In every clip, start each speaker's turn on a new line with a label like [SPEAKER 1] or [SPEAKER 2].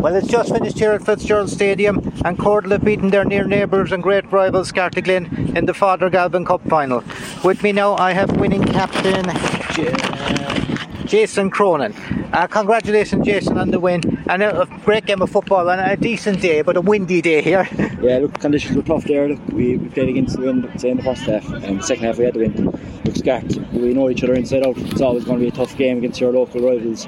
[SPEAKER 1] Well, it's just finished here at Fitzgerald Stadium, and Cordal have beaten their near neighbours and great rivals Scartaglen in the Father Galvin Cup final. With me now, I have winning captain J- Jason Cronin. Uh, congratulations, Jason, on the win, and a, great game of football, and a decent day, but a windy day here.
[SPEAKER 2] Yeah, look, conditions were tough there. Look, we, we played against the wind say, in the first half, and the second half we had the wind. Look, Scart, we know each other inside out. It's always going to be a tough game against your local rivals.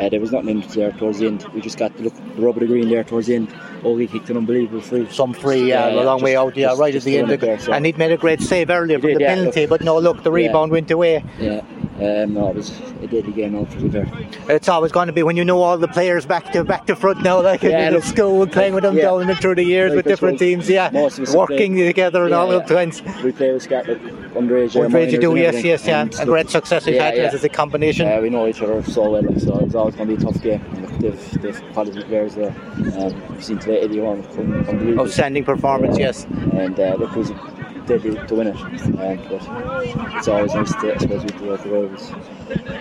[SPEAKER 2] Uh, there was nothing in there towards the end. We just got the, look, the rub of the green there towards the end. Ogie kicked an unbelievable free.
[SPEAKER 1] Some free, uh,
[SPEAKER 2] Yeah,
[SPEAKER 1] a long
[SPEAKER 2] just-
[SPEAKER 1] way out, yeah,
[SPEAKER 2] just-
[SPEAKER 1] right
[SPEAKER 2] just
[SPEAKER 1] at the end. Of,
[SPEAKER 2] there, so-
[SPEAKER 1] And he'd made a great save earlier from
[SPEAKER 2] did,
[SPEAKER 1] the
[SPEAKER 2] yeah,
[SPEAKER 1] penalty,
[SPEAKER 2] look.
[SPEAKER 1] but no, look, the
[SPEAKER 2] Yeah.
[SPEAKER 1] rebound went away.
[SPEAKER 2] Yeah, um, no, it was a deadly game now, to be fair.
[SPEAKER 1] It's always going to be when you know all the players back to back to front now, like
[SPEAKER 2] Yeah,
[SPEAKER 1] in
[SPEAKER 2] look,
[SPEAKER 1] school, playing with them
[SPEAKER 2] yeah.
[SPEAKER 1] down and through the years
[SPEAKER 2] Like
[SPEAKER 1] with different teams, yeah,
[SPEAKER 2] most of us have
[SPEAKER 1] working together and
[SPEAKER 2] Yeah,
[SPEAKER 1] all
[SPEAKER 2] yeah.
[SPEAKER 1] the times.
[SPEAKER 2] We play with Scart, like, underage.
[SPEAKER 1] What grade you
[SPEAKER 2] minors
[SPEAKER 1] do, yes, yes, yeah.
[SPEAKER 2] and
[SPEAKER 1] A great success we've
[SPEAKER 2] yeah,
[SPEAKER 1] had
[SPEAKER 2] yeah.
[SPEAKER 1] as a combination.
[SPEAKER 2] Uh, we know each other so well, like, so it's always going to be a tough game. They've, they've quality players there. Um, we've seen today Eddie Horn, un- unbelievable.
[SPEAKER 1] Outstanding performance, yes.
[SPEAKER 2] And uh, look, was deadly to win it. Um, but it's always nice to, I suppose, with the local rivals.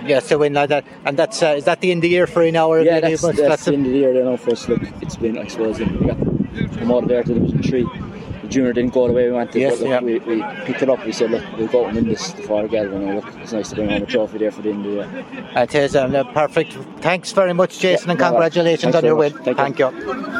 [SPEAKER 1] Yes, to win like that. And that's uh, is that the end of the year for you now? Or
[SPEAKER 2] Yeah,
[SPEAKER 1] you-
[SPEAKER 2] that's, that's, the end of the year there now for us. Look, it's been, I suppose, we got promoted there to Division 3. The junior didn't go the way we wanted,
[SPEAKER 1] Yes,
[SPEAKER 2] but look,
[SPEAKER 1] yeah.
[SPEAKER 2] we, we picked it up. We said, look, we'll go and win this the. And look, it's nice to bring home a trophy there for the end of the year.
[SPEAKER 1] It is um, perfect. Thanks very much, Jason,
[SPEAKER 2] Yeah,
[SPEAKER 1] and congratulations
[SPEAKER 2] Thanks
[SPEAKER 1] on your
[SPEAKER 2] very
[SPEAKER 1] win.
[SPEAKER 2] much. Thank
[SPEAKER 1] Thank you.